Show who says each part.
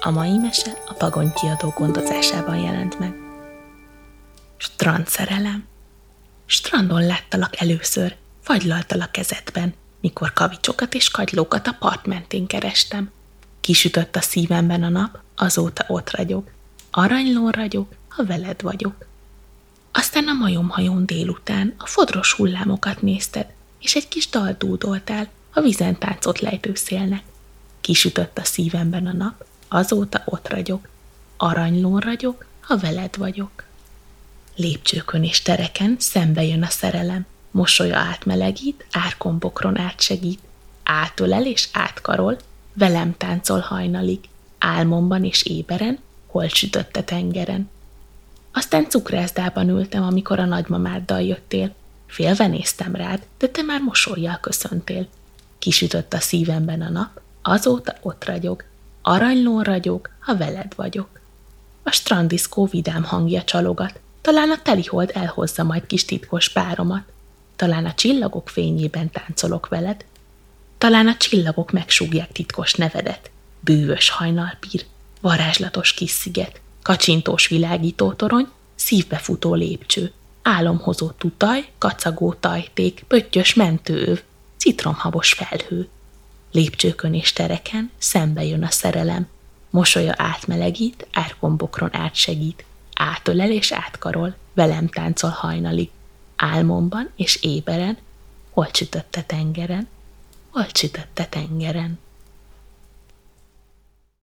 Speaker 1: A mai mese a Pagony kiadó gondozásában jelent meg. Strandszerelem. Strandon láttalak először, fagylaltalak kezedben, mikor kavicsokat és kagylókat a part mentén kerestem. Kisütött a szívemben a nap, azóta ott ragyog. Aranylón ragyog, ha veled vagyok. Aztán a majomhajón délután a fodros hullámokat nézted, és egy kis dal dúdoltál, a vizen táncot lejtő szélnek. Kisütött a szívemben a nap, azóta ott ragyog. Aranylón ragyog, ha veled vagyok. Lépcsőkön és tereken szembe jön a szerelem, mosolya átmelegít, árkombokron átsegít, átölel és átkarol, velem táncol hajnalig, álmomban és éberen, hol sütött a tengeren. Aztán cukrászdában ültem, amikor a nagymamáddal jöttél. Félve néztem rád, de te már mosolyjal köszöntél. Kisütött a szívemben a nap, azóta ott ragyog. Aranylón ragyog, ha veled vagyok. A strandiszkó vidám hangja csalogat, talán a telihold elhozza majd kis titkos páromat. Talán a csillagok fényében táncolok veled. Talán a csillagok megsúgják titkos nevedet. Bűvös hajnalpír, varázslatos kis sziget, kacsintós világító torony, szívbefutó lépcső, álomhozó tutaj, kacagó tajték, pöttyös mentőöv, citromhabos felhő. Lépcsőkön és tereken szembe jön a szerelem, mosolya átmelegít, árkombokron átsegít, átölel és átkarol, velem táncol hajnalig, álmomban és éberen, hol csütötte tengeren, hol csütötte tengeren.